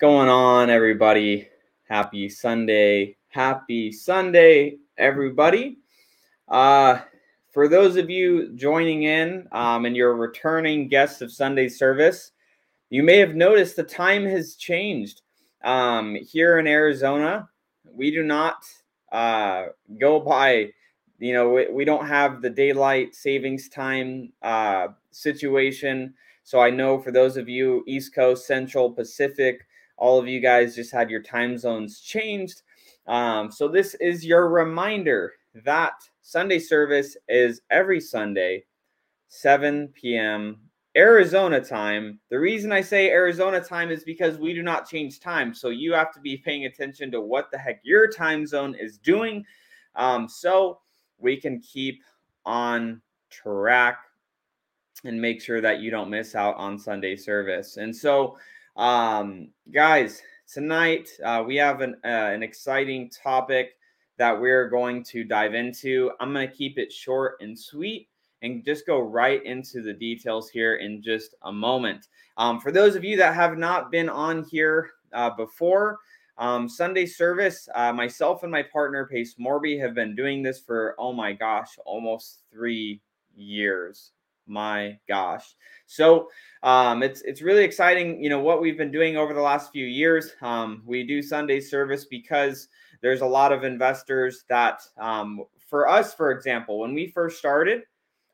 Going on, everybody? Happy Sunday. Happy Sunday, everybody. Uh, for those of you joining in um, and you're returning guests of Sunday service, you may have noticed the time has changed. Um, here in Arizona, we do not uh, go by, you know, we, we, don't have the daylight savings time uh, situation so I know for those of you East Coast, Central, Pacific, all of you guys just had your time zones changed. Um, so this is your reminder that Sunday service is every Sunday, 7 p.m. Arizona time. The reason I say Arizona time is because we do not change time. So you have to be paying attention to what the heck your time zone is doing. Um, so we can keep on track and make sure that you don't miss out on Sunday service. And so, um, guys, tonight uh, we have an, uh, an exciting topic that we're going to dive into. I'm going to keep it short and sweet and just go right into the details here in just a moment. Um, for those of you that have not been on here uh, before, um, Sunday service, uh, myself and my partner, Pace Morby, have been doing this for, oh my gosh, almost three years my gosh. So um, it's it's really exciting. You know what we've been doing over the last few years. Um, we do Sunday service because there's a lot of investors that, um, for us, for example, when we first started,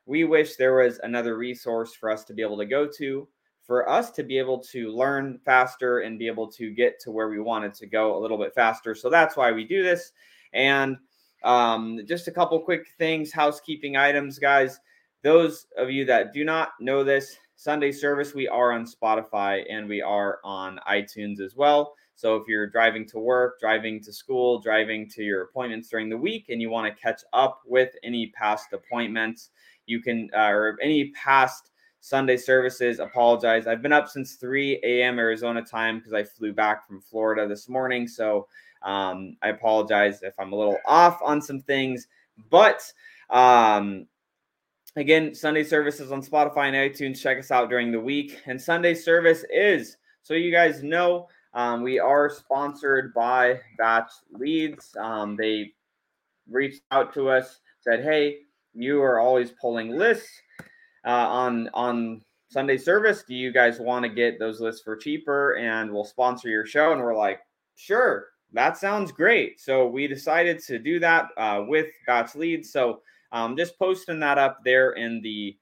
we wish there was another resource for us to be able to go to, for us to be able to learn faster and be able to get to where we wanted to go a little bit faster. So that's why we do this. And um, just a couple quick things, housekeeping items, guys. Those of you that do not know this, Sunday service, we are on Spotify and we are on iTunes as well. So if you're driving to work, driving to school, driving to your appointments during the week, and you want to catch up with any past appointments, you can, uh, or any past Sunday services, apologize. I've been up since 3 a.m. Arizona time because I flew back from Florida this morning. So um, I apologize if I'm a little off on some things, but um, Again, Sunday service is on Spotify and iTunes. Check us out during the week. And Sunday service is, so you guys know, um, we are sponsored by Batch Leads. Um, they reached out to us, said, "Hey, you are always pulling lists uh, on on Sunday service. Do you guys want to get those lists for cheaper? And we'll sponsor your show." And we're like, "Sure, that sounds great." So we decided to do that uh, with Batch Leads. So um, just posting that up there in the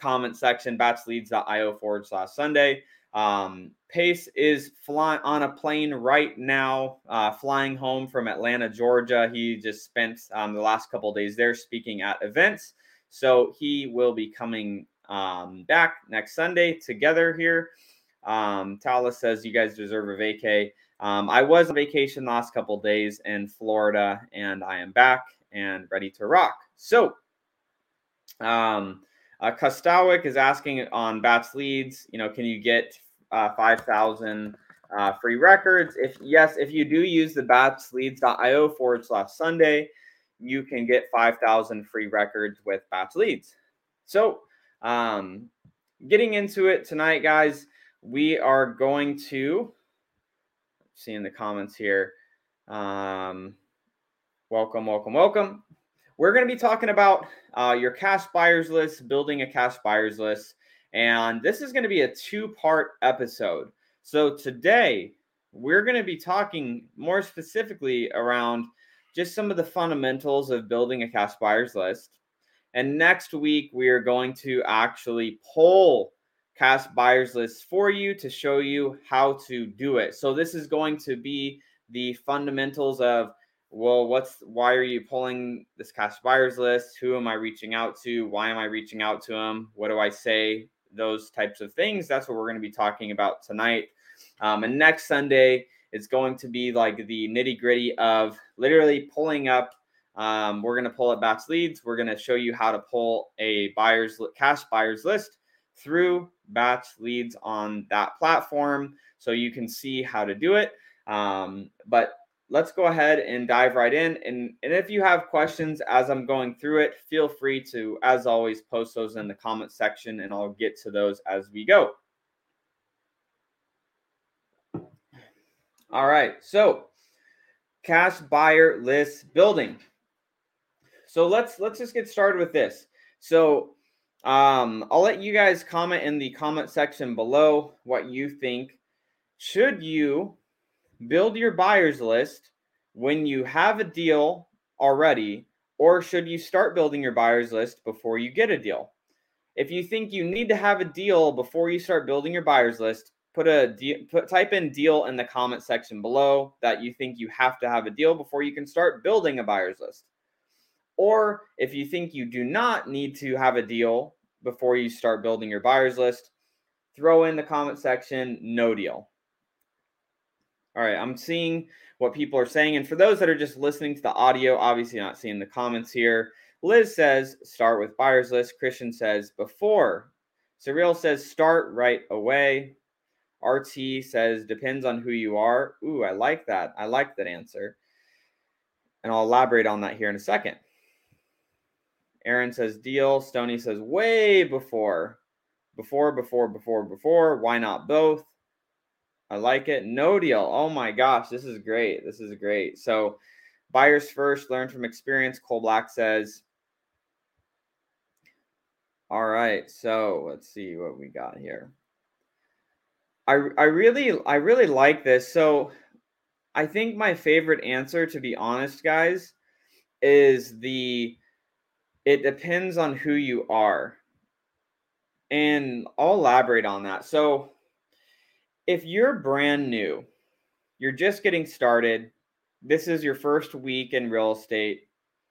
comment section, batchleads.io forward slash Sunday. Um, Pace is flying on a plane right now, uh, flying home from Atlanta, Georgia. He just spent um, the last couple days there speaking at events. So he will be coming um, back next Sunday together here. Um, says, You guys deserve a vacay. Um, I was on vacation last couple days in Florida, and I am back and ready to rock. So, um, uh, is asking on Batch leads, you know, can you get uh, 5,000 uh, free records? If yes, if you do use the batchleads.io forward slash Sunday, you can get 5,000 free records with Batch leads. So, um, getting into it tonight, guys, we are going to see in the comments here. Um, welcome, welcome, welcome. We're going to be talking about uh, your cash buyers list, building a cash buyers list. And this is going to be a two part episode. So today, we're going to be talking more specifically around just some of the fundamentals of building a cash buyers list. And next week, we are going to actually pull cash buyers lists for you to show you how to do it. So, this is going to be the fundamentals of well, what's why are you pulling this cash buyers list? Who am I reaching out to? Why am I reaching out to them? What do I say? Those types of things. That's what we're going to be talking about tonight. Um, and next Sunday, it's going to be like the nitty gritty of literally pulling up. Um, we're going to pull up Batch leads. We're going to show you how to pull a buyers cash buyers list through Batch leads on that platform, so you can see how to do it. Um, but let's go ahead and dive right in. And, and if you have questions as I'm going through it, feel free to, as always, post those in the comment section and I'll get to those as we go. All right. So cash buyer list building. So let's let's just get started with this. So um, I'll let you guys comment in the comment section below what you think. Should you build your buyers list when you have a deal already, or should you start building your buyers list before you get a deal? If you think you need to have a deal before you start building your buyers list, put a put type in deal in the comment section below that you think you have to have a deal before you can start building a buyers list. Or if you think you do not need to have a deal before you start building your buyers list, throw in the comment section no deal. All right, I'm seeing what people are saying. And for those that are just listening to the audio, obviously not seeing the comments here, Liz says start with buyers list. Christian says before. Surreal says start right away. RT says depends on who you are. Ooh, I like that. I like that answer. And I'll elaborate on that here in a second. Aaron says deal. Stony says way before. Before, before, before, before. Why not both? I like it. No deal. Oh my gosh, this is great. This is great. So, buyers first, learn from experience. Cole Black says. All right, so let's see what we got here. I I really I really like this. So, I think my favorite answer, to be honest, guys, is the it depends on who you are. And I'll elaborate on that. So, if you're brand new, you're just getting started, this is your first week in real estate,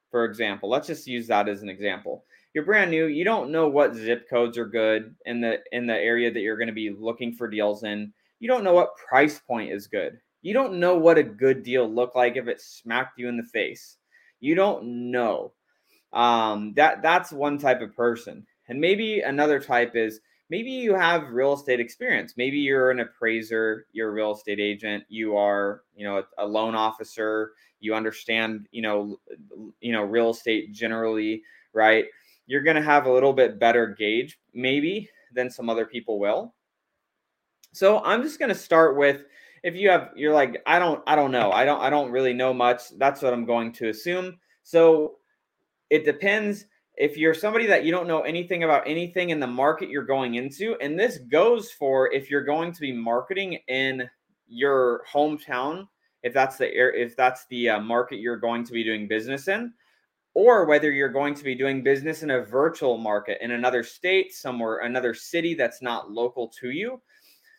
for example. Let's just use that as an example. You're brand new, you don't know what zip codes are good in the in the area that you're going to be looking for deals in. You don't know what price point is good. You don't know what a good deal look like if it smacked you in the face. You don't know. Um, that that's one type of person. And maybe another type is maybe you have real estate experience. Maybe you're an appraiser, you're a real estate agent, you are, you know, a, loan officer, you understand, you know, you know, real estate generally, right? You're going to have a little bit better gauge maybe than some other people will. So I'm just going to start with if you have you're like I don't I don't know. I don't I don't really know much. That's what I'm going to assume. So it depends if you're somebody that you don't know anything about anything in the market you're going into, and this goes for if you're going to be marketing in your hometown, if that's the if that's the uh, market you're going to be doing business in, or whether you're going to be doing business in a virtual market in another state, somewhere, another city that's not local to you.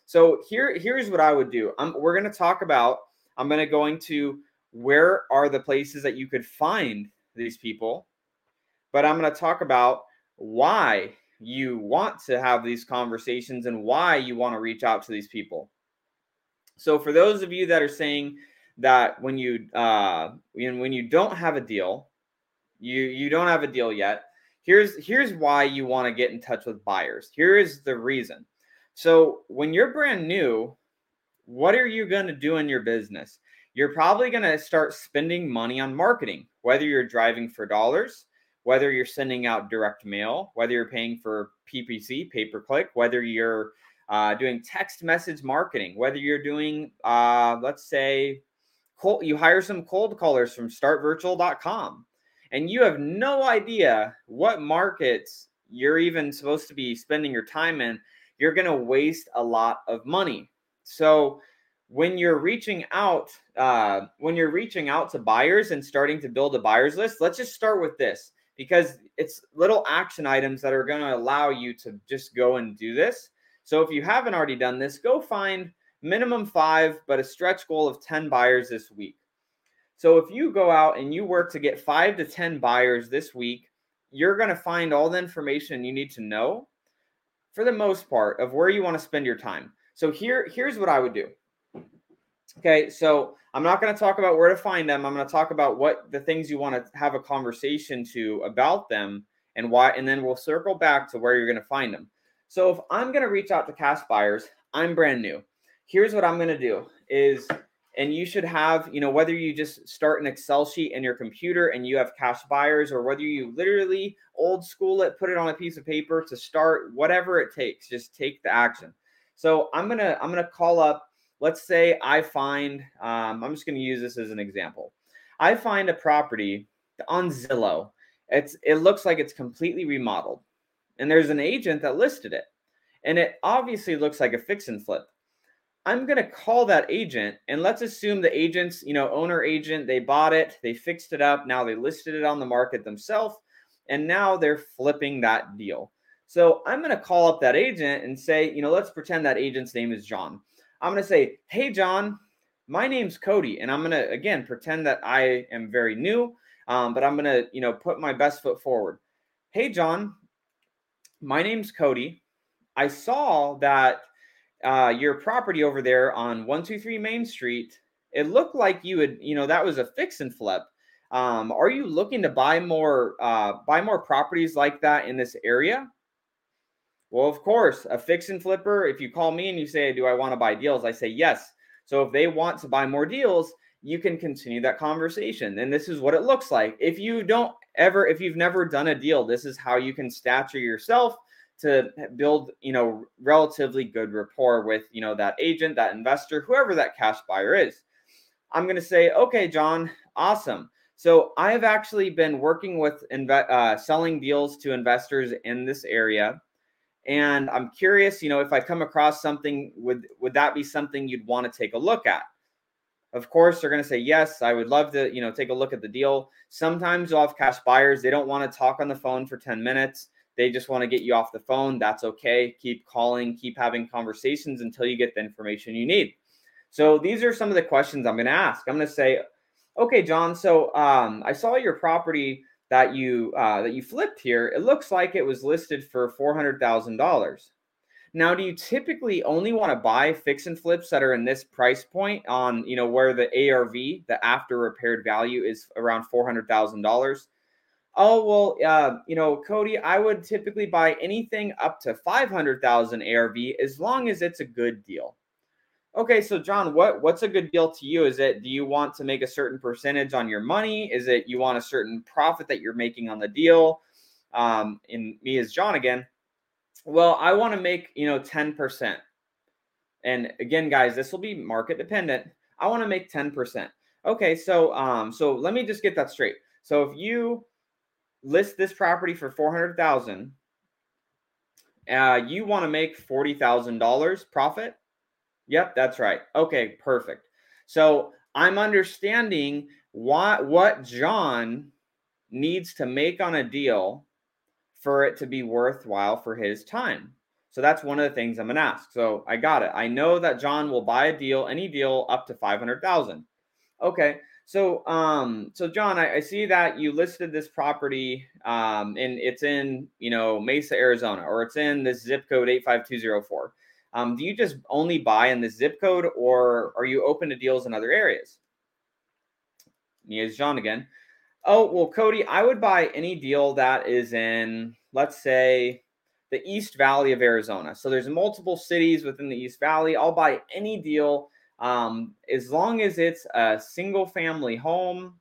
So here, here's what I would do. I'm, we're going to talk about. I'm going to go into where are the places that you could find these people but I'm going to talk about why you want to have these conversations and why you want to reach out to these people. So, for those of you that are saying that when you uh, when you don't have a deal, you you don't have a deal yet. Here's here's why you want to get in touch with buyers. Here is the reason. So, when you're brand new, what are you going to do in your business? You're probably going to start spending money on marketing, whether you're driving for dollars, whether you're sending out direct mail, whether you're paying for PPC, pay per click, whether you're uh, doing text message marketing, whether you're doing, uh, let's say, cold, you hire some cold callers from startvirtual.com and you have no idea what markets you're even supposed to be spending your time in, you're going to waste a lot of money. So, when you're reaching out, uh, when you're reaching out to buyers and starting to build a buyers list, let's just start with this because it's little action items that are going to allow you to just go and do this. So if you haven't already done this, go find minimum five, but a stretch goal of 10 buyers this week. So if you go out and you work to get five to 10 buyers this week, you're going to find all the information you need to know for the most part of where you want to spend your time. So here, here's what I would do. Okay, so I'm not going to talk about where to find them. I'm going to talk about what the things you want to have a conversation to about them and why, and then we'll circle back to where you're going to find them. So if I'm going to reach out to cash buyers, I'm brand new. Here's what I'm going to do is, and you should have, you know, whether you just start an Excel sheet in your computer and you have cash buyers, or whether you literally old school it, put it on a piece of paper to start, whatever it takes, just take the action. So I'm gonna I'm gonna call up let's say I find, um, I'm just going to use this as an example. I find a property on Zillow. It's it looks like it's completely remodeled, and there's an agent that listed it, and it obviously looks like a fix and flip. I'm going to call that agent and let's assume the agent's, you know, owner agent, they bought it, they fixed it up, now they listed it on the market themselves, and now they're flipping that deal. So I'm going to call up that agent and say, you know, let's pretend that agent's name is John. I'm going to say, "Hey John, my name's Cody." And I'm going to again pretend that I am very new, um, but I'm going to, you know, put my best foot forward. "Hey John, my name's Cody. I saw that uh, your property over there on 123 Main Street, it looked like you had, you know, that was a fix and flip. Um, are you looking to buy more uh, buy more properties like that in this area? Well, of course, a fix and flipper. If you call me and you say, "Do I want to buy deals?" I say yes. So if they want to buy more deals, you can continue that conversation. And this is what it looks like. If you don't ever, if you've never done a deal, this is how you can stature yourself to build, you know, relatively good rapport with, you know, that agent, that investor, whoever that cash buyer is. I'm going to say, okay, John, awesome. So I have actually been working with inve- uh, selling deals to investors in this area, and I'm curious, you know, if I come across something, would would that be something you'd want to take a look at? Of course, they're going to say yes. I would love to, you know, take a look at the deal. Sometimes have cash buyers; they don't want to talk on the phone for 10 minutes. They just want to get you off the phone. That's okay. Keep calling, keep having conversations until you get the information you need. So these are some of the questions I'm going to ask. I'm going to say, okay, John. So um, I saw your property that you uh, that you flipped here. It looks like it was listed for four hundred thousand dollars. Now, do you typically only want to buy fix and flips that are in this price point on, you know, where the ARV, the after repaired value is around $400,000? Oh well, uh, you know, Cody, I would typically buy anything up to five hundred thousand ARV as long as it's a good deal. Okay, so John, what what's a good deal to you? Is it do you want to make a certain percentage on your money? Is it you want a certain profit that you're making on the deal? Um, in me as John again. Well, I want to make you know ten percent. And again, guys, this will be market dependent. I want to make ten percent. Okay, so um, so let me just get that straight. So if you list this property for 400,000, uh, you want to make $40,000 profit? Yep, that's right. Okay, perfect. So I'm understanding what what John needs to make on a deal for it to be worthwhile for his time. So that's one of the things I'm going to ask. So I got it. I know that John will buy a deal, any deal up to 500,000. Okay. So, um, so John, I, I, see that you listed this property, um, and it's in, you know, Mesa, Arizona, or it's in this zip code eight five two zero four. Um, do you just only buy in this zip code, or are you open to deals in other areas? Here's John again. Oh well, Cody, I would buy any deal that is in, let's say, the East Valley of Arizona. So there's multiple cities within the East Valley. I'll buy any deal um, as long as it's a single family home,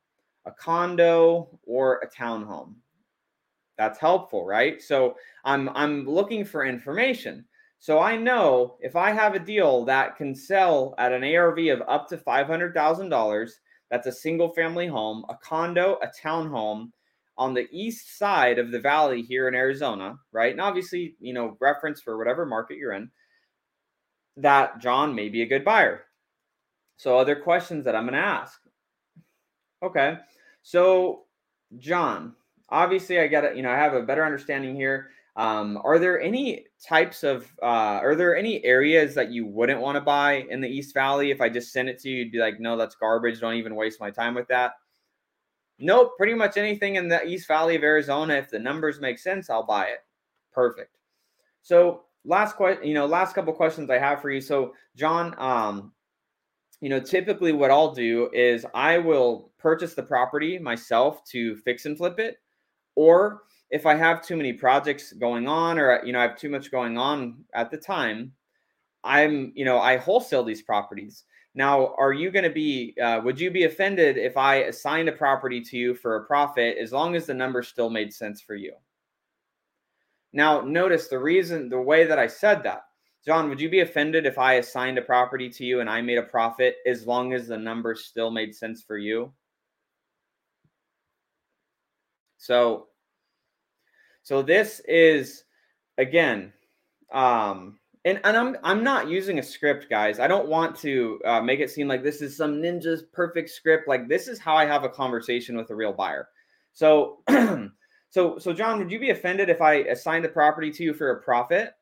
a condo, or a townhome. That's helpful, right? So I'm I'm looking for information. So I know if I have a deal that can sell at an ARV of up to $500,000, that's a single family home, a condo, a townhome on the east side of the valley here in Arizona, right? And obviously, you know, reference for whatever market you're in, that John may be a good buyer. So, other questions that I'm going to ask. Okay. So, John, obviously, I got it. You know, I have a better understanding here. Um, are there any types of, uh, are there any areas that you wouldn't want to buy in the East Valley? If I just sent it to you, you'd be like, no, that's garbage. Don't even waste my time with that. Nope. Pretty much anything in the East Valley of Arizona, if the numbers make sense, I'll buy it. Perfect. So, last question, you know, last couple questions I have for you. So, John, um, you know, typically what I'll do is I will purchase the property myself to fix and flip it. Or if I have too many projects going on or, you know, I have too much going on at the time, I'm, you know, I wholesale these properties. Now, are you going to be, uh, would you be offended if I assigned a property to you for a profit as long as the number still made sense for you? Now, notice the reason, the way that I said that John, would you be offended if I assigned a property to you and I made a profit as long as the numbers still made sense for you? So, so this is again, um, and and I'm I'm not using a script, guys. I don't want to uh, make it seem like this is some ninja's perfect script. Like this is how I have a conversation with a real buyer. So, so so John, would you be offended if I assigned the property to you for a profit?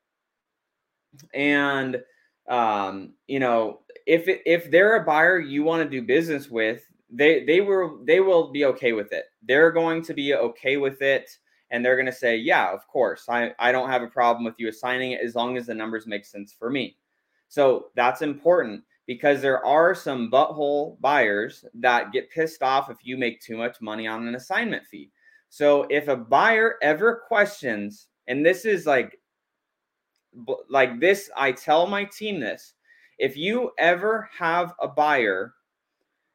And um, you know, if if they're a buyer you want to do business with, they they will they will be okay with it. They're going to be okay with it and they're going to say, "Yeah, of course. I I don't have a problem with you assigning it as long as the numbers make sense for me." So, that's important because there are some butthole buyers that get pissed off if you make too much money on an assignment fee. So, if a buyer ever questions, and this is like like this, I tell my team this. If you ever have a buyer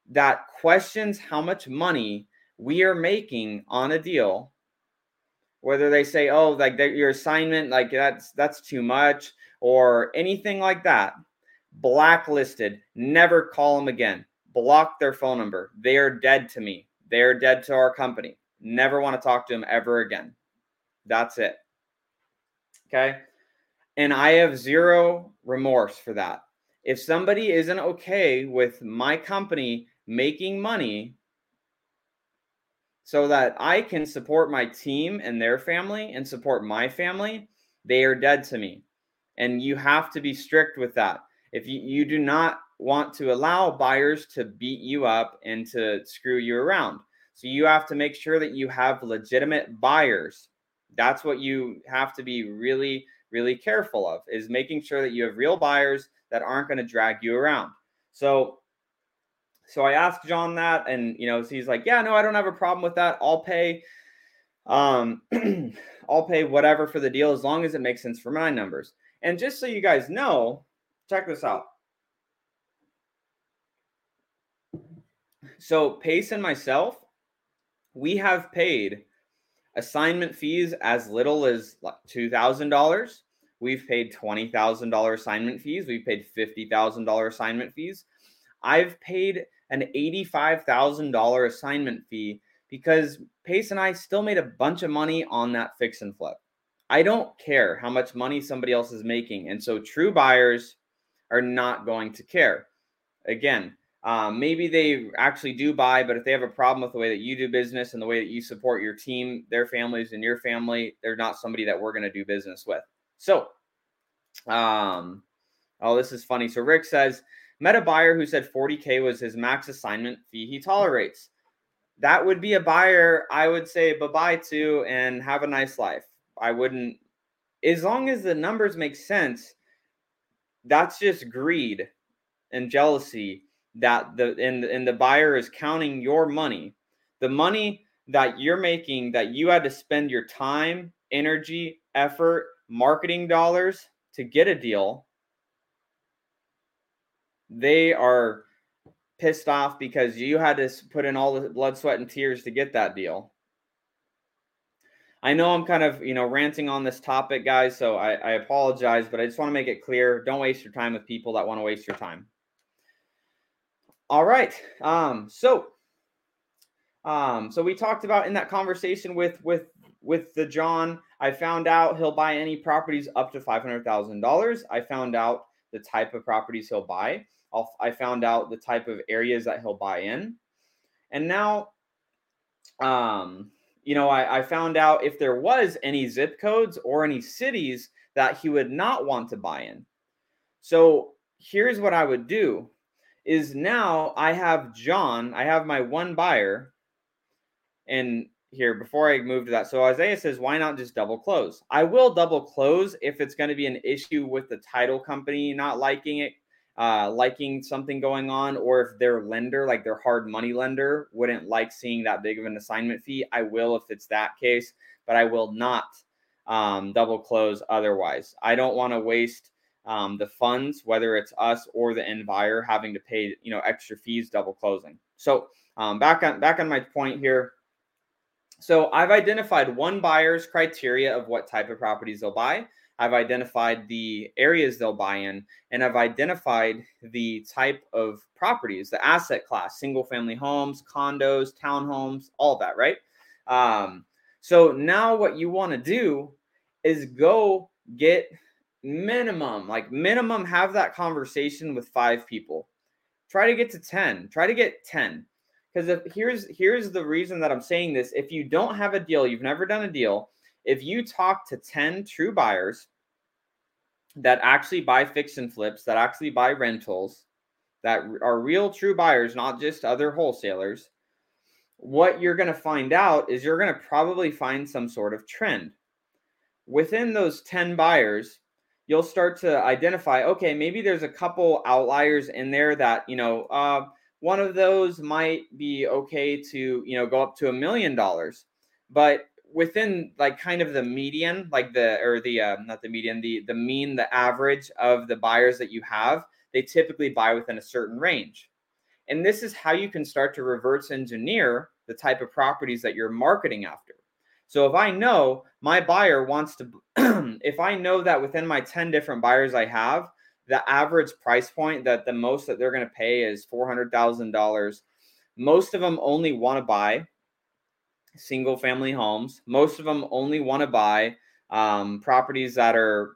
that questions how much money we are making on a deal whether they say oh like your assignment like that's that's too much or anything like that blacklisted never call them again. Block their phone number. They are dead to me. They are dead to our company. Never want to talk to them ever again. That's it. Okay? And i have zero remorse for that. If somebody isn't okay with my company making money so that I can support my team and their family and support my family, they are dead to me. And you have to be strict with that. If you, you do not want to allow buyers to beat you up and to screw you around. So you have to make sure that you have legitimate buyers. That's what you have to be really, really careful of is making sure that you have real buyers that aren't going to drag you around. So so I asked John that, and you know, so he's like, "Yeah, no, I don't have a problem with that. I'll pay, um, I'll pay whatever for the deal as long as it makes sense for my numbers." And just so you guys know, check this out. So Pace and myself, we have paid assignment fees as little as two thousand dollars. We've paid twenty thousand dollar assignment fees. We've paid fifty thousand dollar assignment fees. I've paid an $85,000 assignment fee because Pace and I still made a bunch of money on that fix and flip. I don't care how much money somebody else is making. And so true buyers are not going to care. Again, um, maybe they actually do buy, but if they have a problem with the way that you do business and the way that you support your team, their families, and your family, they're not somebody that we're going to do business with. So, um, oh, this is funny. So Rick says, Met a buyer who said 40K was his max assignment fee he tolerates. That would be a buyer I would say bye bye to and have a nice life. I wouldn't, as long as the numbers make sense, that's just greed and jealousy that the and, and the buyer is counting your money. The money that you're making that you had to spend your time, energy, effort, marketing dollars to get a deal they are pissed off because you had to put in all the blood, sweat, and tears to get that deal. I know I'm kind of, you know, ranting on this topic, guys, so I, I apologize, but I just want to make it clear. Don't waste your time with people that want to waste your time. All right. Um, so um, so we talked about in that conversation with with with the John, I found out he'll buy any properties up to five hundred thousand dollars. I found out the type of properties he'll buy. I'll, I found out the type of areas that he'll buy in. And now, um, you know, I, I found out if there was any zip codes or any cities that he would not want to buy in. So here's what I would do is now I have John, I have my one buyer, and here before I move to that. So Isaiah says, why not just double close? I will double close if it's going to be an issue with the title company not liking it uh, liking something going on, or if their lender, like their hard money lender, wouldn't like seeing that big of an assignment fee, I will if it's that case, but I will not um, double close otherwise. I don't want to waste um, the funds, whether it's us or the end buyer, having to pay you know extra fees double closing. So um, back on back on my point here. So I've identified one buyer's criteria of what type of properties they'll buy. I've identified the areas they'll buy in, and I've identified the type of properties, the asset class, single family homes, condos, townhomes, all that, right? Um, so now what you want to do is go get minimum, like minimum, have that conversation with five people. Try to get to 10, try to get 10 because here's here's the reason that I'm saying this. If you don't have a deal, you've never done a deal, if you talk to 10 true buyers that actually buy fix and flips, that actually buy rentals, that are real true buyers, not just other wholesalers, what you're going to find out is you're going to probably find some sort of trend. Within those 10 buyers, you'll start to identify okay, maybe there's a couple outliers in there that, you know, uh, one of those might be okay to you know go up to a million dollars but within like kind of the median like the or the uh, not the median the the mean the average of the buyers that you have they typically buy within a certain range and this is how you can start to reverse engineer the type of properties that you're marketing after so if i know my buyer wants to if i know that within my 10 different buyers i have the average price point that the most that they're going to pay is $400,000. Most of them only want to buy single family homes. Most of them only want to buy um, properties that are,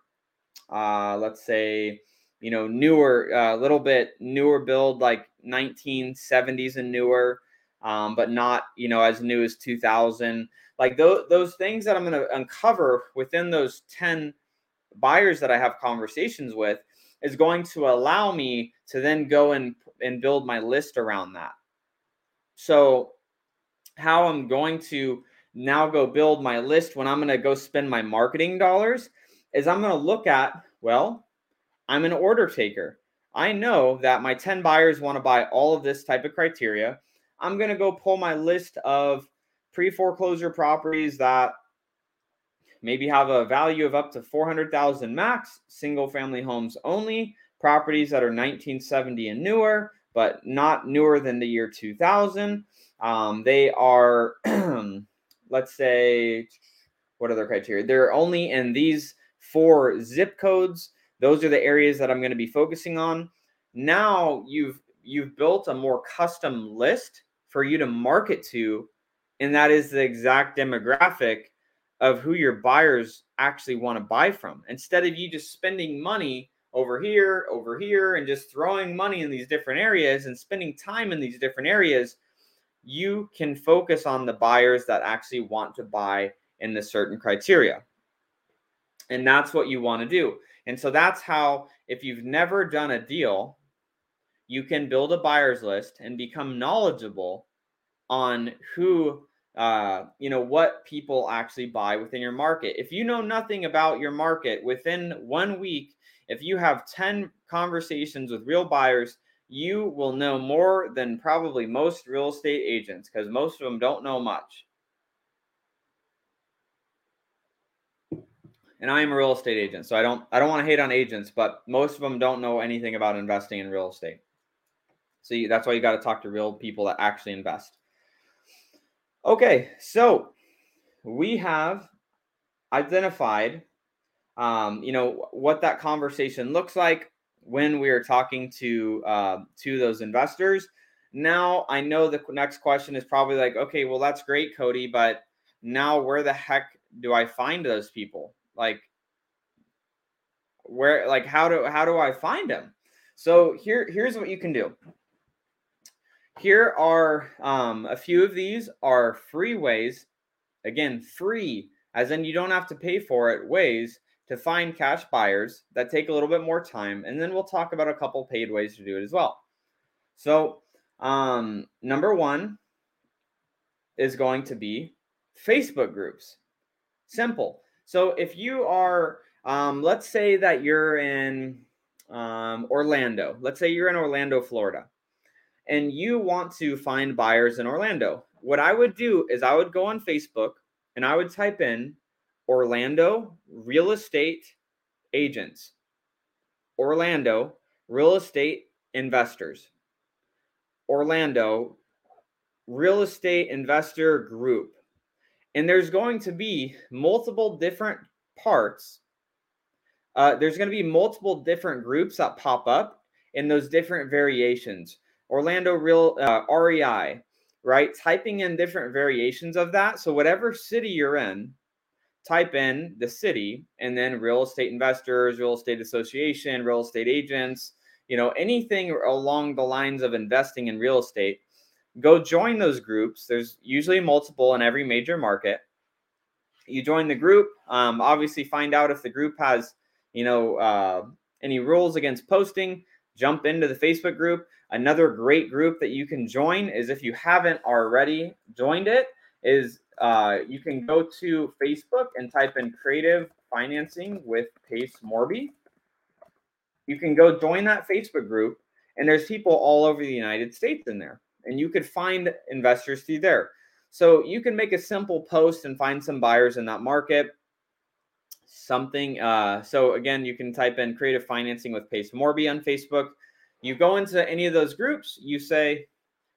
uh, let's say, you know, newer, a uh, little bit newer build, like 1970s and newer, um, but not, you know, as new as 2000. Like those, those things that I'm going to uncover within those 10 buyers that I have conversations with is going to allow me to then go and, and build my list around that. So, how I'm going to now go build my list when I'm going to go spend my marketing dollars is I'm going to look at, well, I'm an order taker. I know that my 10 buyers want to buy all of this type of criteria. I'm going to go pull my list of pre foreclosure properties that maybe have a value of up to 400,000 max, single family homes only, properties that are 1970 and newer, but not newer than the year 2000. Um, they are, let's say, what are their criteria? They're only in these four zip codes. Those are the areas that I'm going to be focusing on. Now you've you've built a more custom list for you to market to, and that is the exact demographic of who your buyers actually want to buy from instead of you just spending money over here, over here, and just throwing money in these different areas and spending time in these different areas. You can focus on the buyers that actually want to buy in the certain criteria. And that's what you want to do. And so that's how, if you've never done a deal, you can build a buyer's list and become knowledgeable on who uh, you know what people actually buy within your market. If you know nothing about your market within one week, if you have 10 conversations with real buyers, you will know more than probably most real estate agents because most of them don't know much. And I am a real estate agent, so I don't I don't want to hate on agents, but most of them don't know anything about investing in real estate. So you, that's why you got to talk to real people that actually invest. Okay, so we have identified, um, you know, what that conversation looks like when we are talking to uh, to those investors. Now I know the next question is probably like, okay, well that's great, Cody, but now where the heck do I find those people? Like, where, like, how do how do I find them? So here here's what you can do. Here are um, a few of these are free ways, again, free, as in you don't have to pay for it, ways to find cash buyers that take a little bit more time. And then we'll talk about a couple paid ways to do it as well. So, um, number one is going to be Facebook groups. Simple. So, if you are, um, let's say that you're in um, Orlando, let's say you're in Orlando, Florida and you want to find buyers in Orlando, what I would do is I would go on Facebook and I would type in Orlando real estate agents, Orlando real estate investors, Orlando real estate investor group. And there's going to be multiple different parts uh, there's going to be multiple different groups that pop up in those different variations. Orlando Real uh, REI, right? Typing in different variations of that. So whatever city you're in, type in the city and then real estate investors, real estate association, real estate agents, you know, anything along the lines of investing in real estate. Go join those groups. There's usually multiple in every major market. You join the group. Um, obviously, find out if the group has, you know, uh, any rules against posting. Jump into the Facebook group. Another great group that you can join is if you haven't already joined it, is uh, you can go to Facebook and type in creative financing with Pace Morby. You can go join that Facebook group, and there's people all over the United States in there, and you could find investors through there. So you can make a simple post and find some buyers in that market. Something. Uh, so again, you can type in creative financing with Pace Morby on Facebook. You go into any of those groups, you say,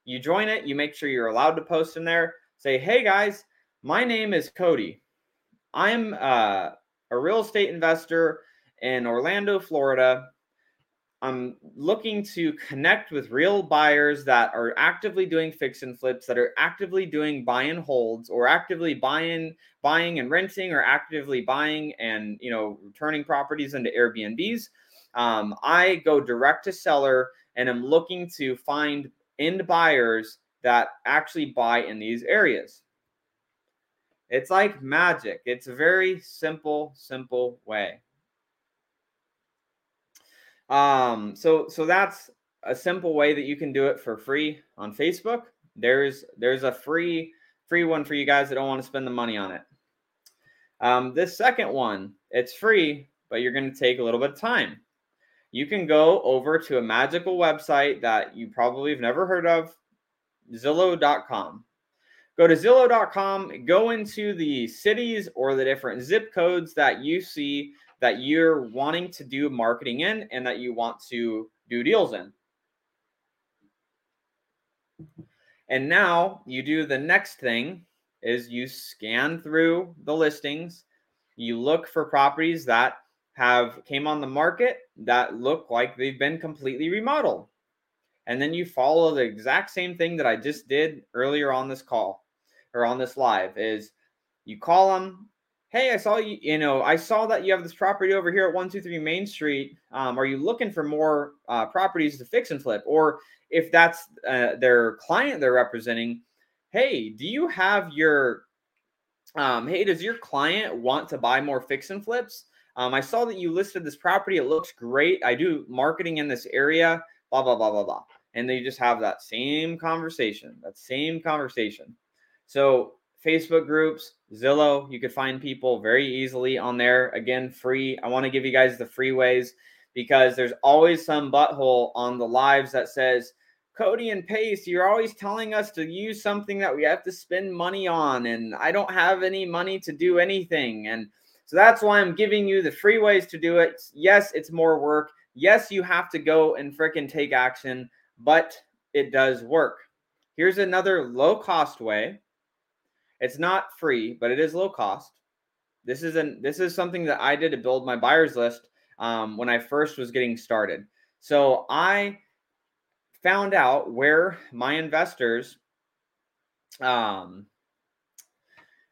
you join it, you make sure you're allowed to post in there. Say, hey guys, my name is Cody. I'm uh, a real estate investor in Orlando, Florida. I'm looking to connect with real buyers that are actively doing fix and flips, that are actively doing buy and holds, or actively buying, buying and renting, or actively buying and you know turning properties into Airbnbs. Um, I go direct to seller, and I'm looking to find end buyers that actually buy in these areas. It's like magic. It's a very simple, simple way. Um, so so that's a simple way that you can do it for free on Facebook. There's there's a free free one for you guys that don't want to spend the money on it. Um, this second one, it's free, but you're going to take a little bit of time. You can go over to a magical website that you probably have never heard of, Zillow.com. Go to Zillow.com, go into the cities or the different zip codes that you see that you're wanting to do marketing in and that you want to do deals in. And now you do the next thing is you scan through the listings, you look for properties that have came on the market that look like they've been completely remodeled. And then you follow the exact same thing that I just did earlier on this call or on this live is you call them hey i saw you you know i saw that you have this property over here at 123 main street. Um, are you looking for more uh, properties to fix and flip? Or if that's uh, their client they're representing hey do you have your um, hey does your client want to buy more fix and flips? Um, i saw that you listed this property. It looks great. I do marketing in this area blah blah blah blah blah. And they just have that same conversation that same conversation so Facebook groups, Zillow, you could find people very easily on there. Again, free. I want to give you guys the free ways because there's always some butthole on the lives that says, Cody and Pace, you're always telling us to use something that we have to spend money on, and I don't have any money to do anything. And so that's why I'm giving you the free ways to do it. Yes, it's more work. Yes, you have to go and freaking take action, but it does work. Here's another low cost way it's not free, but it is low cost. This is an this is something that I did to build my buyers list um, when I first was getting started. So I found out where my investors, um,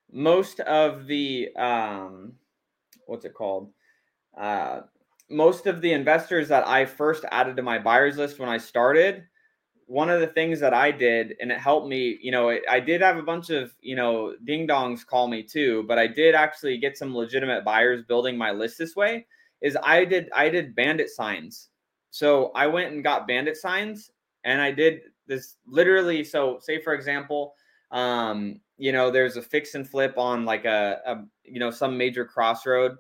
most of the um, what's it called? Uh, most of the investors that I first added to my buyers list when I started one of the things that I did, and it helped me, you know, I did have a bunch of, you know, ding dongs call me too, but I did actually get some legitimate buyers building my list this way. Is I did I did bandit signs. So I went and got bandit signs, and I did this literally. So say for example, um, you know, there's a fix and flip on like a, a you know some major crossroad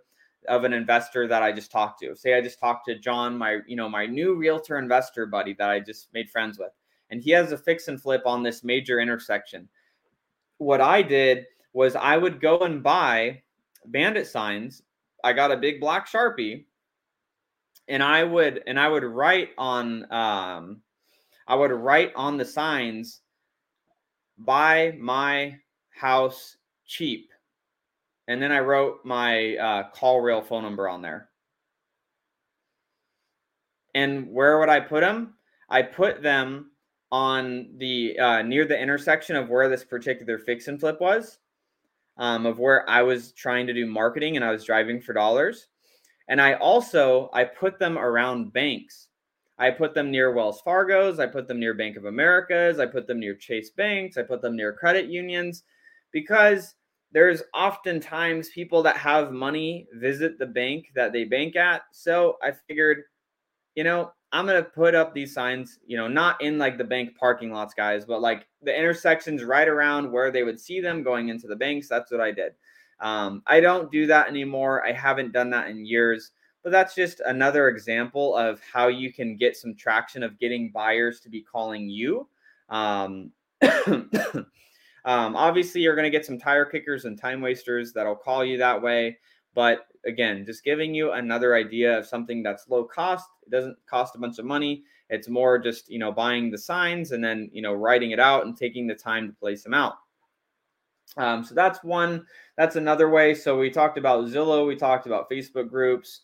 of an investor that I just talked to. Say I just talked to John, my you know my new realtor investor buddy that I just made friends with and he has a fix and flip on this major intersection. What I did was I would go and buy bandit signs. I got a big black sharpie, and I would and I would write on um, I would write on the signs, "Buy my house cheap," and then I wrote my uh, CallRail phone number on there. And where would I put them? I put them on the uh, near the intersection of where this particular fix and flip was, um, of where I was trying to do marketing and I was driving for dollars. And I also I put them around banks. I put them near Wells Fargo's, I put them near Bank of America's, I put them near Chase Banks, I put them near credit unions because there's oftentimes people that have money visit the bank that they bank at. So I figured, you know, I'm gonna put up these signs, you know, not in like the bank parking lots, guys, but like the intersections right around where they would see them going into the banks. That's what I did. Um, I don't do that anymore. I haven't done that in years, but that's just another example of how you can get some traction of getting buyers to be calling you. Um, um, obviously, you're going to get some tire kickers and time wasters that'll call you that way. But again, just giving you another idea of something that's low cost. It doesn't cost a bunch of money. It's more just, you know, buying the signs and then, you know, writing it out and taking the time to place them out. Um, so that's one, that's another way. So we talked about Zillow, we talked about Facebook groups.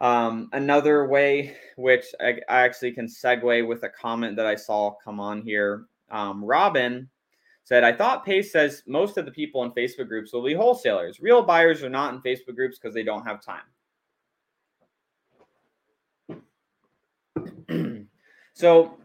Um, another way, which I, I, actually can segue with a comment that I saw come on here. Um, Robin said, I thought Pace says most of the people in Facebook groups will be wholesalers. Real buyers are not in Facebook groups because they don't have time. so,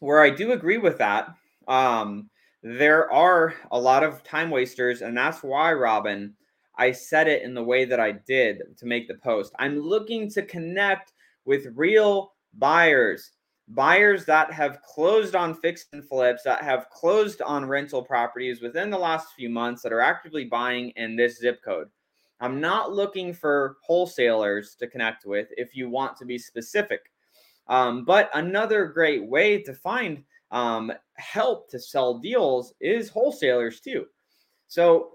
where I do agree with that, um, there are a lot of time wasters, and that's why, Robin, I said it in the way that I did to make the post. I'm looking to connect with real buyers buyers that have closed on fix and flips, that have closed on rental properties within the last few months that are actively buying in this zip code. I'm not looking for wholesalers to connect with if you want to be specific. Um, but another great way to find um, help to sell deals is wholesalers too. So,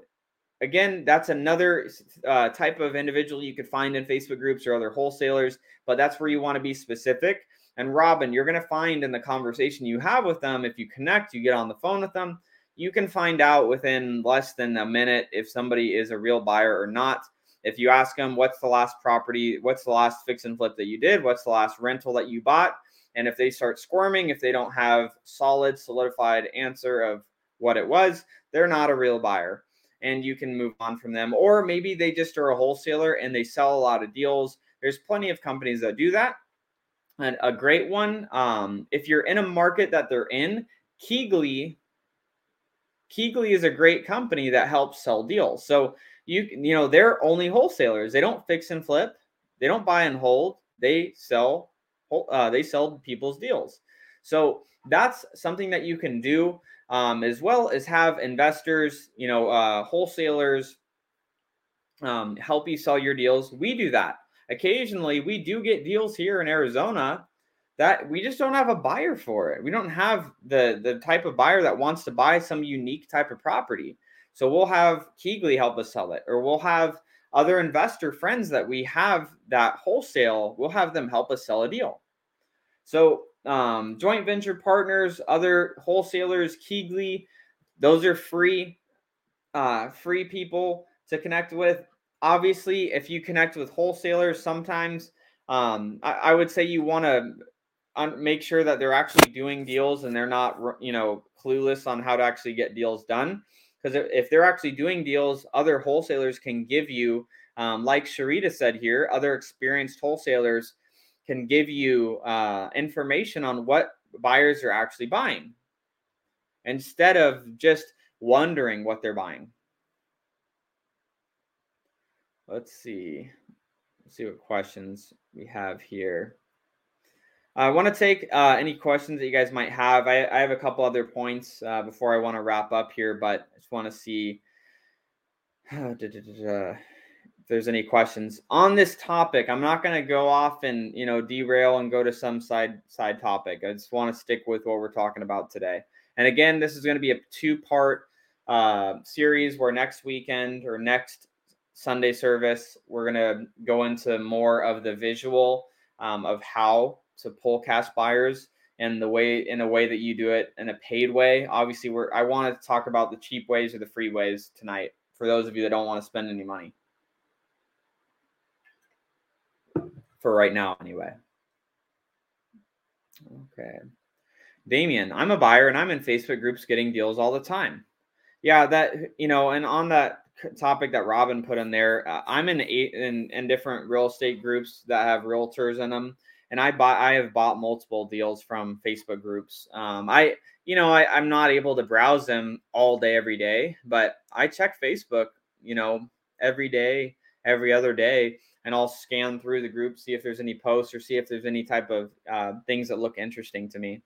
again, that's another uh, type of individual you could find in Facebook groups or other wholesalers, but that's where you want to be specific. And Robin, you're going to find in the conversation you have with them, if you connect, you get on the phone with them, you can find out within less than a minute if somebody is a real buyer or not. If you ask them, what's the last property, what's the last fix and flip that you did, what's the last rental that you bought, and if they start squirming, if they don't have solid, solidified answer of what it was, they're not a real buyer. And you can move on from them. Or maybe they just are a wholesaler and they sell a lot of deals. There's plenty of companies that do that a great one. Um, if you're in a market that they're in, Keyglee, Keyglee is a great company that helps sell deals. So you you know they're only wholesalers. They don't fix and flip. They don't buy and hold. They sell uh, they sell people's deals. So that's something that you can do um, as well as have investors, you know, uh, wholesalers um, help you sell your deals. We do that occasionally we do get deals here in Arizona that we just don't have a buyer for it. We don't have the the type of buyer that wants to buy some unique type of property. So we'll have Keyglee help us sell it, or we'll have other investor friends that we have that wholesale. We'll have them help us sell a deal. So um, joint venture partners, other wholesalers, Keyglee, those are free, uh, free people to connect with obviously, if you connect with wholesalers, sometimes um, I, I, would say you want to un- make sure that they're actually doing deals and they're not, you know, clueless on how to actually get deals done. Because if they're actually doing deals, other wholesalers can give you, um, like Sharita said here, other experienced wholesalers can give you uh, information on what buyers are actually buying instead of just wondering what they're buying. Let's see. Let's see what questions we have here. I want to take uh, any questions that you guys might have. I, I have a couple other points uh, before I want to wrap up here, but I just want to see if there's any questions on this topic. I'm not going to go off and you know derail and go to some side side topic. I just want to stick with what we're talking about today. And again, this is going to be a two part uh, series where next weekend or next Sunday service, we're going to go into more of the visual um, of how to pull cash buyers and the way in a way that you do it in a paid way. Obviously, we're I want to talk about the cheap ways or the free ways tonight for those of you that don't want to spend any money. For right now, anyway. Okay. Damien, I'm a buyer and I'm in Facebook groups getting deals all the time. Yeah, that you know, and on that topic that Robin put in there, uh, I'm in eight in, in different real estate groups that have realtors in them, and I buy I have bought multiple deals from Facebook groups. Um, I you know I, I'm not able to browse them all day every day, but I check Facebook, you know, every day, every other day, and I'll scan through the group, see if there's any posts or see if there's any type of uh, things that look interesting to me.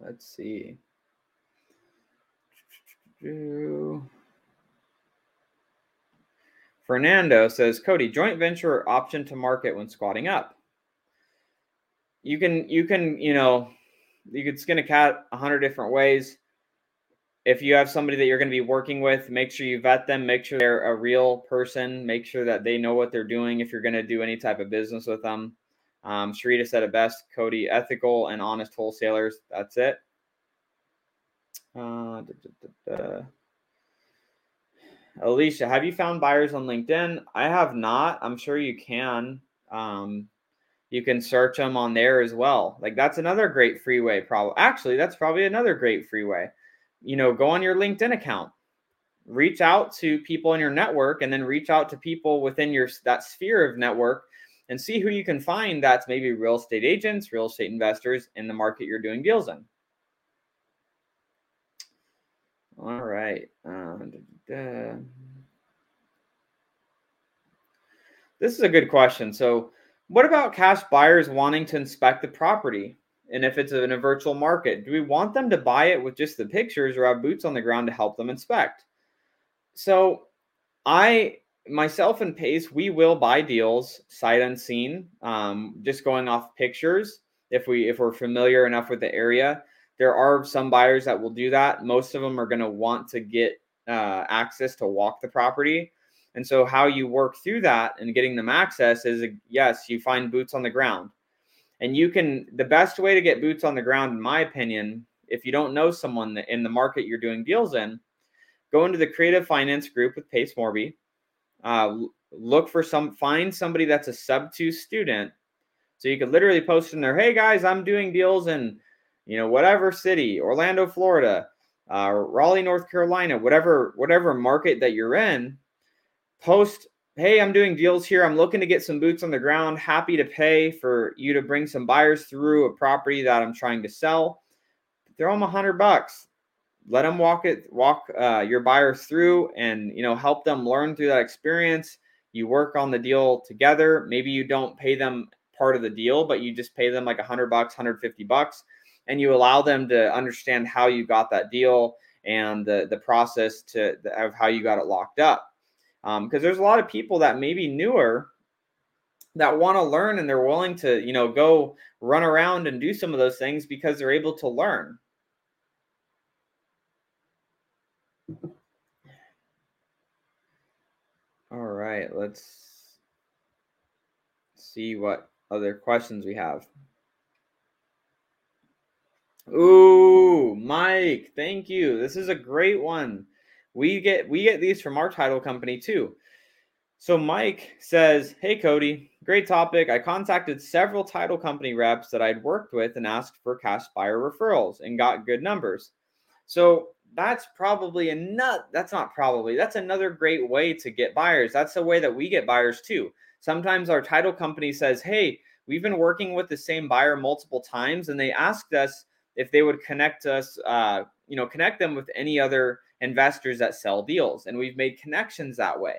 Let's see. Fernando says, Cody, joint venture option to market when squatting up. You can, you can, you know, you could skin a cat a hundred different ways. If you have somebody that you're going to be working with, make sure you vet them, make sure they're a real person, make sure that they know what they're doing if you're going to do any type of business with them. Um, Sharita said it best, Cody, ethical and honest wholesalers. That's it. Uh, da, da, da, Alicia, have you found buyers on LinkedIn? I have not. I'm sure you can. Um, you can search them on there as well. Like that's another great freeway. Probably, actually, that's probably another great freeway. You know, go on your LinkedIn account, reach out to people in your network, and then reach out to people within your that sphere of network, and see who you can find. That's maybe real estate agents, real estate investors in the market you're doing deals in. All right. Uh, this is a good question. So, what about cash buyers wanting to inspect the property? And if it's in a virtual market, do we want them to buy it with just the pictures or have boots on the ground to help them inspect? So, I myself and Pace, we will buy deals sight unseen, um, just going off pictures if we if we're familiar enough with the area. There are some buyers that will do that. Most of them are going to want to get uh, access to walk the property. And so, how you work through that and getting them access is yes, you find boots on the ground. And you can, the best way to get boots on the ground, in my opinion, if you don't know someone in the market you're doing deals in, go into the creative finance group with Pace Morby. Uh, look for some, find somebody that's a sub two student. So you could literally post in there, hey guys, I'm doing deals in you know, whatever city, Orlando, Florida, uh, Raleigh, North Carolina, whatever whatever market that you're in, post, hey, I'm doing deals here. I'm looking to get some boots on the ground. Happy to pay for you to bring some buyers through a property that I'm trying to sell. Throw them a hundred bucks. Let them walk it, walk uh, your buyers through, and you know, help them learn through that experience. You work on the deal together. Maybe you don't pay them part of the deal, but you just pay them like a hundred bucks, 150 bucks and you allow them to understand how you got that deal and the the process to of how you got it locked up. Because um, there's a lot of people that maybe newer that want to learn and they're willing to you know go run around and do some of those things because they're able to learn. All right, let's see what other questions we have. Ooh, Mike, thank you. This is a great one. We get we get these from our title company too. So Mike says, "Hey Cody, great topic. I contacted several title company reps that I'd worked with and asked for cash buyer referrals and got good numbers." So that's probably a nut. That's not probably. That's another great way to get buyers. That's the way that we get buyers too. Sometimes our title company says, "Hey, we've been working with the same buyer multiple times and they asked us if they would connect us, uh, you know, connect them with any other investors that sell deals, and we've made connections that way.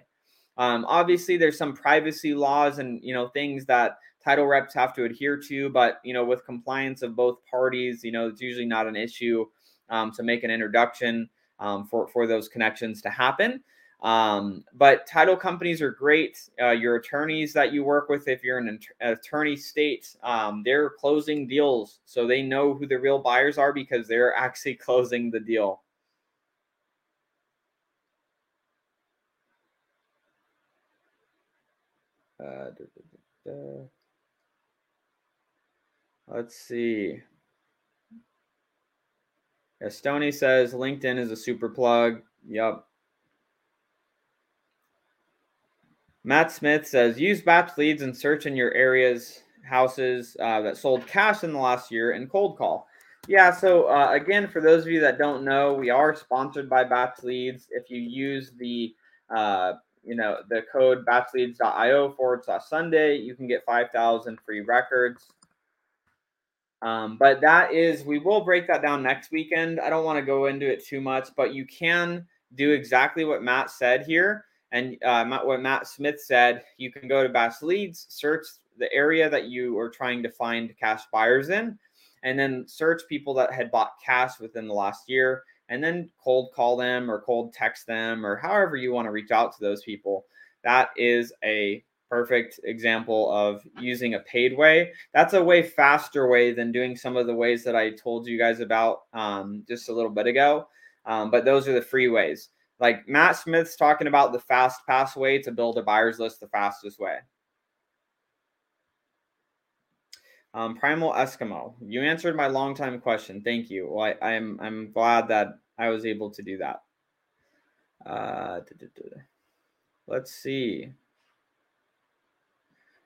Um, obviously, there's some privacy laws and you know things that title reps have to adhere to, but you know, with compliance of both parties, you know, it's usually not an issue um, to make an introduction um, for for those connections to happen. Um, but title companies are great. Uh, your attorneys that you work with, if you're an attorney state, um, they're closing deals. So they know who the real buyers are because they're actually closing the deal. Uh, Let's see. Yeah, Stony says LinkedIn is a super plug. Yep. Matt Smith says use batch leads and search in your areas houses uh, that sold cash in the last year and cold call. Yeah, so uh, again, for those of you that don't know, we are sponsored by Batch Leads. If you use the uh, you know the code batchleads.io forward slash Sunday, you can get five thousand free records. Um, but that is, we will break that down next weekend. I don't want to go into it too much, but you can do exactly what Matt said here. And uh, what Matt Smith said, you can go to Batch Leads, search the area that you are trying to find cash buyers in, and then search people that had bought cash within the last year, and then cold call them or cold text them or however you want to reach out to those people. That is a perfect example of using a paid way. That's a way faster way than doing some of the ways that I told you guys about um, just a little bit ago. Um, but those are the free ways. Like Matt Smith's talking about the fast pass way to build a buyer's list the fastest way. Um, Primal Eskimo, you answered my long time question. Thank you. Well, I, am I'm, I'm glad that I was able to do that. Uh, let's see.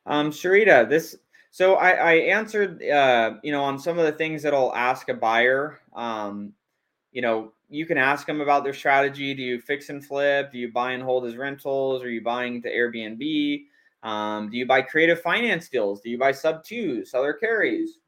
Um, Sharita, this so I, I answered uh, you know on some of the things that I'll ask a buyer. Um, you know, you can ask them about their strategy. Do you fix and flip? Do you buy and hold as rentals? Are you buying the Airbnb? Um, do you buy creative finance deals? Do you buy sub twos, seller carries?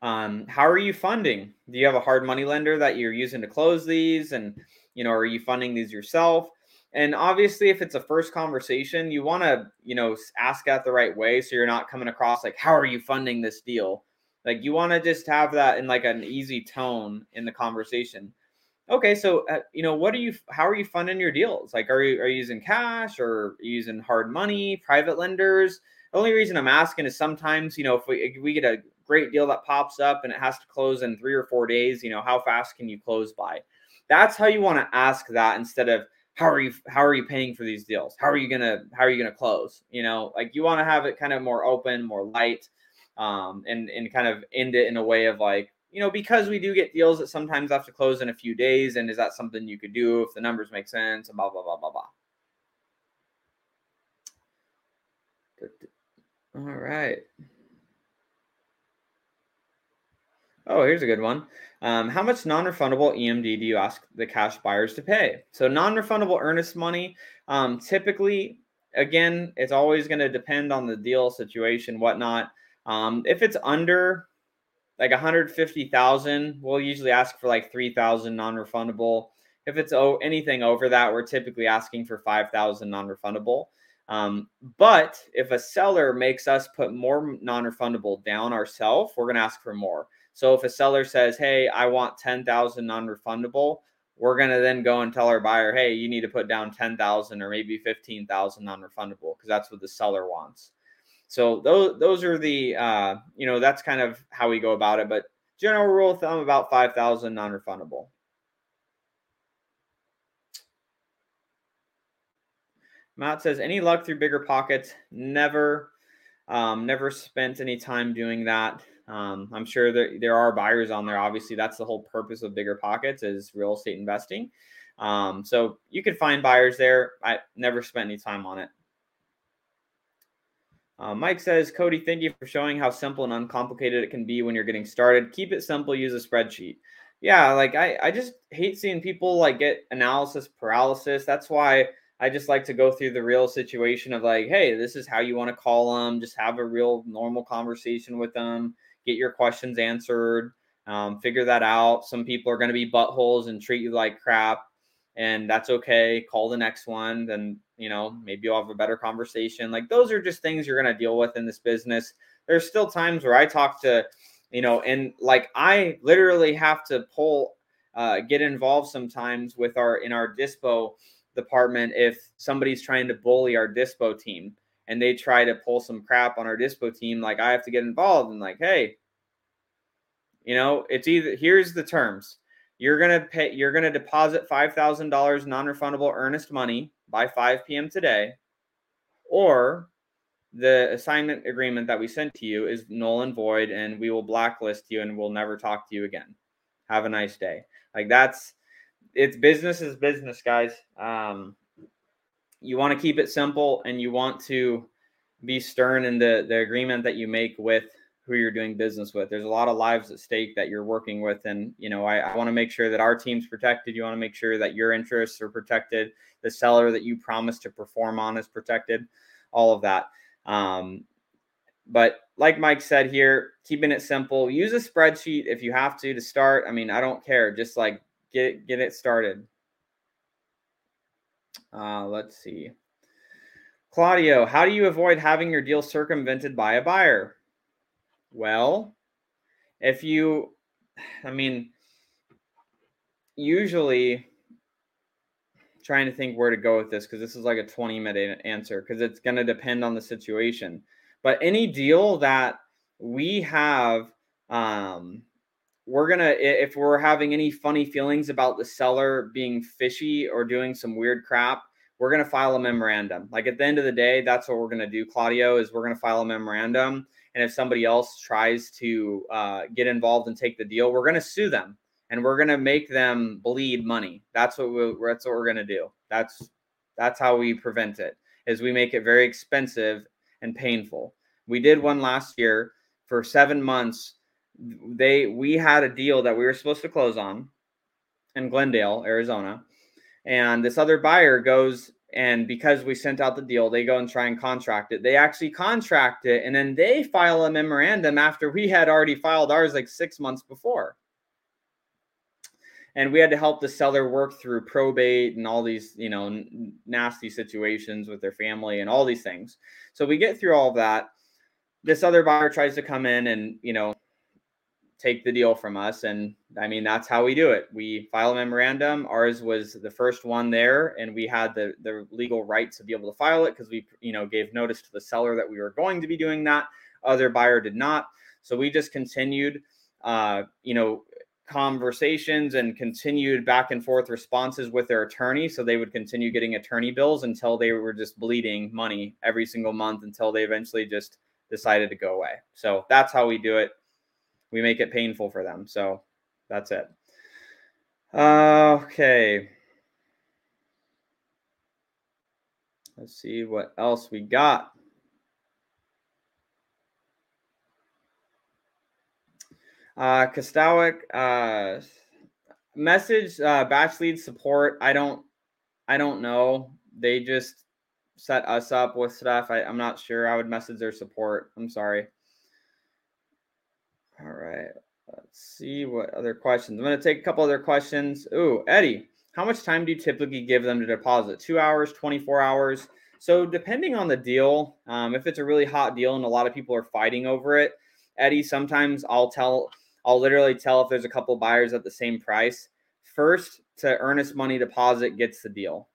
Um, how are you funding? Do you have a hard money lender that you're using to close these? And, you know, are you funding these yourself? And obviously, if it's a first conversation, you want to, you know, ask that the right way. So you're not coming across like, how are you funding this deal? Like you want to just have that in like an easy tone in the conversation. Okay, so uh, you know, what are you? How are you funding your deals? Like, are you are you using cash or using hard money, private lenders? The only reason I'm asking is sometimes, you know, if we if we get a great deal that pops up and it has to close in three or four days, you know, how fast can you close by? That's how you want to ask that instead of how are you how are you paying for these deals? How are you gonna how are you gonna close? You know, like you want to have it kind of more open, more light um, and and kind of end it in a way of like you know because we do get deals that sometimes have to close in a few days and is that something you could do if the numbers make sense and blah blah blah blah blah. All right. Oh here's a good one. Um, how much non-refundable emd do you ask the cash buyers to pay? So non-refundable earnest money um, typically again it's always going to depend on the deal situation whatnot um, if it's under like 150,000, we'll usually ask for like 3,000 non-refundable. If it's oh, anything over that, we're typically asking for 5,000 non-refundable. Um, but if a seller makes us put more non-refundable down ourselves, we're going to ask for more. So if a seller says, "Hey, I want 10,000 non-refundable," we're going to then go and tell our buyer, "Hey, you need to put down 10,000 or maybe 15,000 non-refundable because that's what the seller wants." So those those are the uh, you know that's kind of how we go about it. But general rule of thumb about five thousand non-refundable. Matt says any luck through BiggerPockets? Never, um, never spent any time doing that. Um, I'm sure there, there are buyers on there. Obviously, that's the whole purpose of BiggerPockets is real estate investing. Um, so you could find buyers there. I never spent any time on it. Uh, Mike says, Cody, thank you for showing how simple and uncomplicated it can be when you're getting started. Keep it simple, use a spreadsheet. Yeah, like I, I just hate seeing people like get analysis paralysis. That's why I just like to go through the real situation of like, hey, this is how you want to call them. Just have a real normal conversation with them, get your questions answered, um, figure that out. Some people are going to be buttholes and treat you like crap and that's okay. Call the next one, then you know maybe you'll have a better conversation. Like those are just things you're gonna deal with in this business. There's still times where I talk to, you know, and like I literally have to pull, uh, get involved sometimes with our in our dispo department if somebody's trying to bully our dispo team and they try to pull some crap on our dispo team. Like I have to get involved and like, hey, you know, it's either here's the terms you're gonna pay you're gonna deposit five thousand dollars non-refundable earnest money by 5 p.m. today, or the assignment agreement that we sent to you is null and void, and we will blacklist you and we'll never talk to you again. Have a nice day. Like that's it's business is business, guys. Um, you want to keep it simple and you want to be stern in the, the agreement that you make with who you're doing business with. There's a lot of lives at stake that you're working with. And, you know, I, I want to make sure that our team's protected. You want to make sure that your interests are protected. The seller that you promised to perform on is protected, all of that. Um, but like Mike said here, keeping it simple, use a spreadsheet if you have to to start. I mean, I don't care. Just like get get it started. Uh, let's see. Claudio, how do you avoid having your deal circumvented by a buyer? Well, if you, I mean, usually trying to think where to go with this because this is like a 20 minute answer because it's going to depend on the situation. But any deal that we have, um, we're gonna if we're having any funny feelings about the seller being fishy or doing some weird crap, we're gonna file a memorandum. Like at the end of the day, that's what we're gonna do, Claudio. Is we're gonna file a memorandum, and if somebody else tries to uh, get involved and take the deal, we're gonna sue them and we're gonna make them bleed money. That's what we, that's what we're gonna do. That's that's how we prevent it. Is we make it very expensive and painful. We did one last year for seven months. They we had a deal that we were supposed to close on in Glendale, Arizona, and this other buyer goes and because we sent out the deal, they go and try and contract it. They actually contract it, and then they file a memorandum after we had already filed ours like six months before. And we had to help the seller work through probate and all these you know nasty situations with their family and all these things. So we get through all that. This other buyer tries to come in and you know take the deal from us and i mean that's how we do it we file a memorandum ours was the first one there and we had the the legal right to be able to file it because we you know gave notice to the seller that we were going to be doing that other buyer did not so we just continued uh, you know conversations and continued back and forth responses with their attorney. So they would continue getting attorney bills until they were just bleeding money every single month until they eventually just decided to go away. So that's how we do it. We make it painful for them. So that's it. Uh, okay. Let's see what else we got. Uh, Kostowick, uh, message uh, batch lead support. I don't, I don't know. They just set us up with stuff. I, I'm not sure. I would message their support. I'm sorry. All right. Let's see what other questions. I'm going to take a couple other questions. Ooh, Eddie, how much time do you typically give them to deposit? Two hours, 24 hours? So, depending on the deal, um, if it's a really hot deal and a lot of people are fighting over it, Eddie, sometimes I'll tell I'll literally tell if there's a couple buyers at the same price. First to earnest money deposit gets the deal.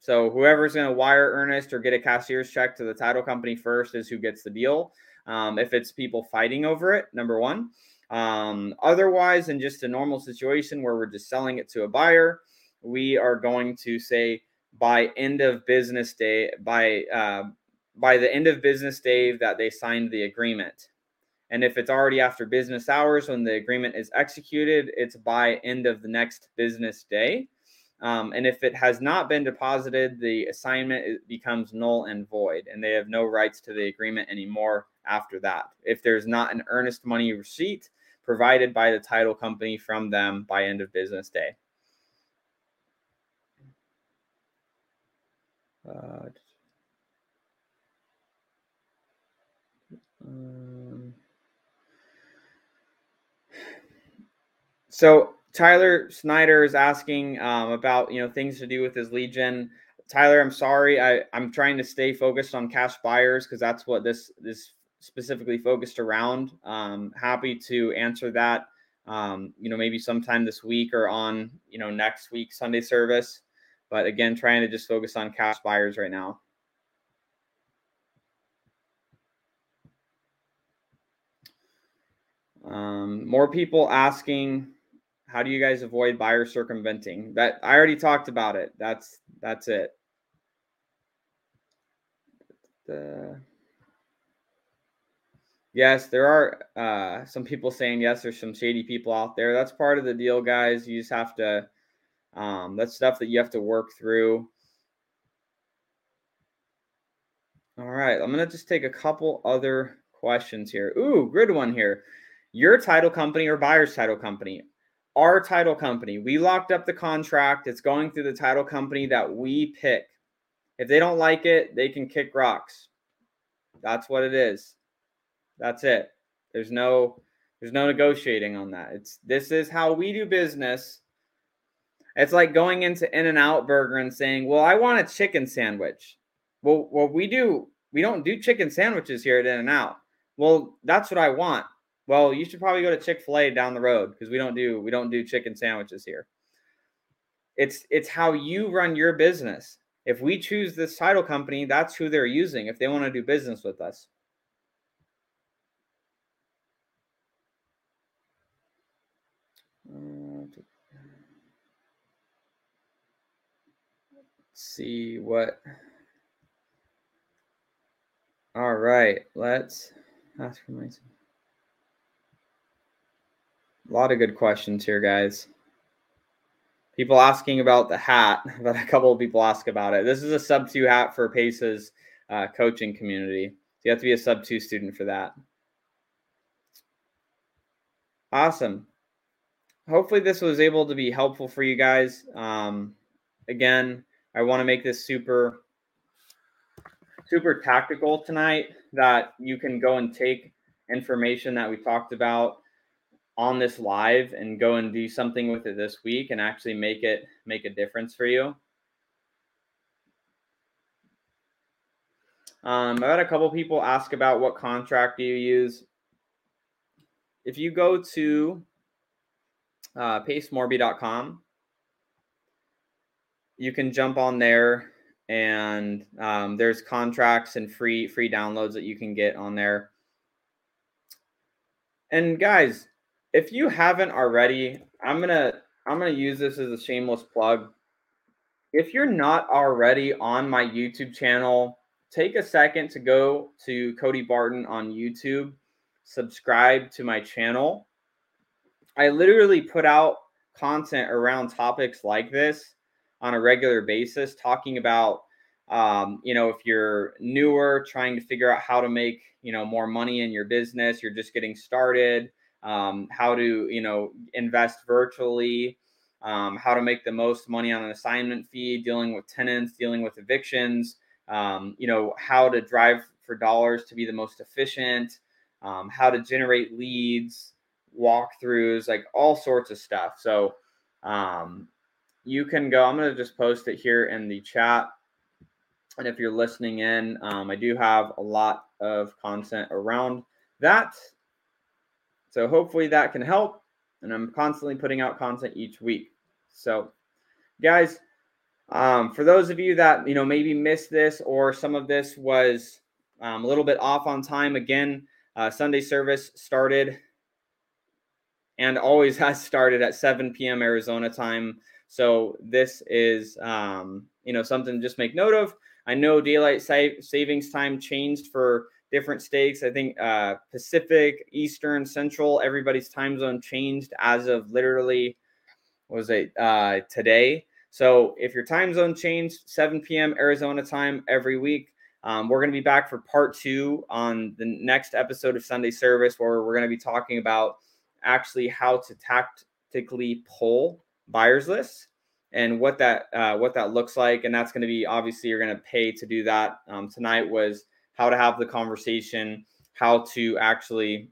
So whoever's going to wire earnest or get a cashier's check to the title company first is who gets the deal. Um, if it's people fighting over it, number one. Um, otherwise, in just a normal situation where we're just selling it to a buyer, we are going to say by end of business day, by uh, by the end of business day that they signed the agreement. And if it's already after business hours when the agreement is executed, it's by end of the next business day. Um, and if it has not been deposited, the assignment becomes null and void, and they have no rights to the agreement anymore after that. If there's not an earnest money receipt provided by the title company from them by end of business day. Uh, um, So Tyler Snyder is asking um, about you know things to do with his Legion. Tyler, I'm sorry. I, I'm trying to stay focused on cash buyers because that's what this this specifically focused around. Um, happy to answer that. Um, you know, maybe sometime this week or on you know next week Sunday service. But again, trying to just focus on cash buyers right now. Um, more people asking how do you guys avoid buyer circumventing? That I already talked about it. That's that's it. The yes, there are uh, some people saying yes. There's some shady people out there. That's part of the deal, guys. You just have to Um, that's stuff that you have to work through. All right, I'm gonna just take a couple other questions here. Ooh, good one here. Your title company or buyer's title company? Our title company. We locked up the contract. It's going through the title company that we pick. If they don't like it, they can kick rocks. That's what it is. That's it. There's no there's no negotiating on that. It's this is how we do business. It's like going into In-N-Out Burger and saying, "Well, I want a chicken sandwich." Well, well, we do we don't do chicken sandwiches here at In-N-Out. Well, that's what I want. Well, you should probably go to Chick-fil-A down the road because we don't do we don't do chicken sandwiches here. It's it's how you run your business. If we choose this title company, that's who they're using if they want to do business with us. See what. All right, let's ask for myself. A lot of good questions here, guys. People asking about the hat, but a couple of people ask about it. This is a sub two hat for Pace's uh, coaching community. So you have to be a sub two student for that. Awesome. Hopefully, this was able to be helpful for you guys. Um, again, I want to make this super, super tactical tonight that you can go and take information that we talked about on this live and go and do something with it this week and actually make it make a difference for you. Um, I had a couple people ask about what contract do you use. If you go to uh, pacemorby.com, you can jump on there and um, there's contracts and free free downloads that you can get on there. And guys, if you haven't already, I'm gonna I'm gonna use this as a shameless plug. If you're not already on my YouTube channel, take a second to go to Cody Barton on YouTube, subscribe to my channel. I literally put out content around topics like this on a regular basis, talking about um, you know, if you're newer, trying to figure out how to make, you know, more money in your business, you're just getting started, um, how to you know invest virtually, um, how to make the most money on an assignment fee, dealing with tenants, dealing with evictions, um, you know how to drive for dollars to be the most efficient, um, how to generate leads, walkthroughs, like all sorts of stuff. So um, you can go. I'm going to just post it here in the chat. And if you're listening in, um, I do have a lot of content around that. So hopefully that can help. And I'm constantly putting out content each week. So, guys, um, for those of you that you know maybe missed this or some of this was um, a little bit off on time, again, uh, Sunday service started and always has started at 7 p.m. Arizona time. So this is um, you know something to just make note of. I know daylight savings time changed for different states. I think uh, Pacific, Eastern, Central, everybody's time zone changed as of literally was it uh, today. So if your time zone changed, 7 p.m. Arizona time every week. Um, we're going to be back for part two on the next episode of Sunday Service, where we're going to be talking about actually how to tactically pull buyers lists and what that uh, what that looks like. And that's going to be obviously you're going to pay to do that. Um, tonight was how to have the conversation, how to actually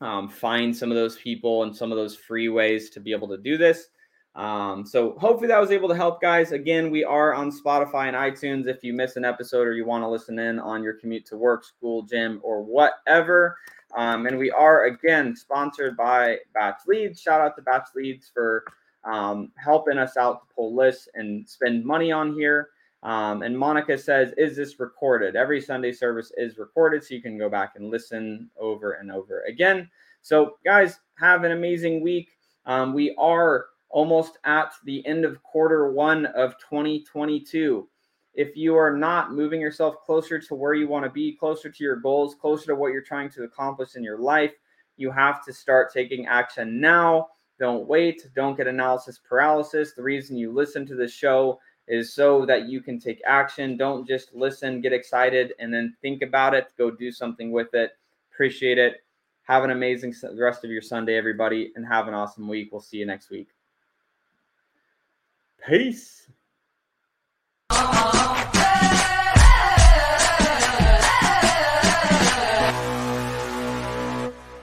um, find some of those people and some of those free ways to be able to do this. Um, so hopefully that was able to help, guys. Again, we are on Spotify and iTunes. If you miss an episode or you want to listen in on your commute to work, school, gym, or whatever. Um, and we are again sponsored by Batch Leads. Shout out to Batch Leads for um, helping us out to pull lists and spend money on here. Um, and Monica says, Is this recorded? Every Sunday service is recorded, so you can go back and listen over and over again. So, guys, have an amazing week. Um, we are almost at the end of quarter one of 2022. If you are not moving yourself closer to where you want to be, closer to your goals, closer to what you're trying to accomplish in your life, you have to start taking action now. Don't wait. Don't get analysis paralysis. The reason you listen to the show is so that you can take action. Don't just listen, get excited, and then think about it. Go do something with it. Appreciate it. Have an amazing rest of your Sunday, everybody, and have an awesome week. We'll see you next week. Peace.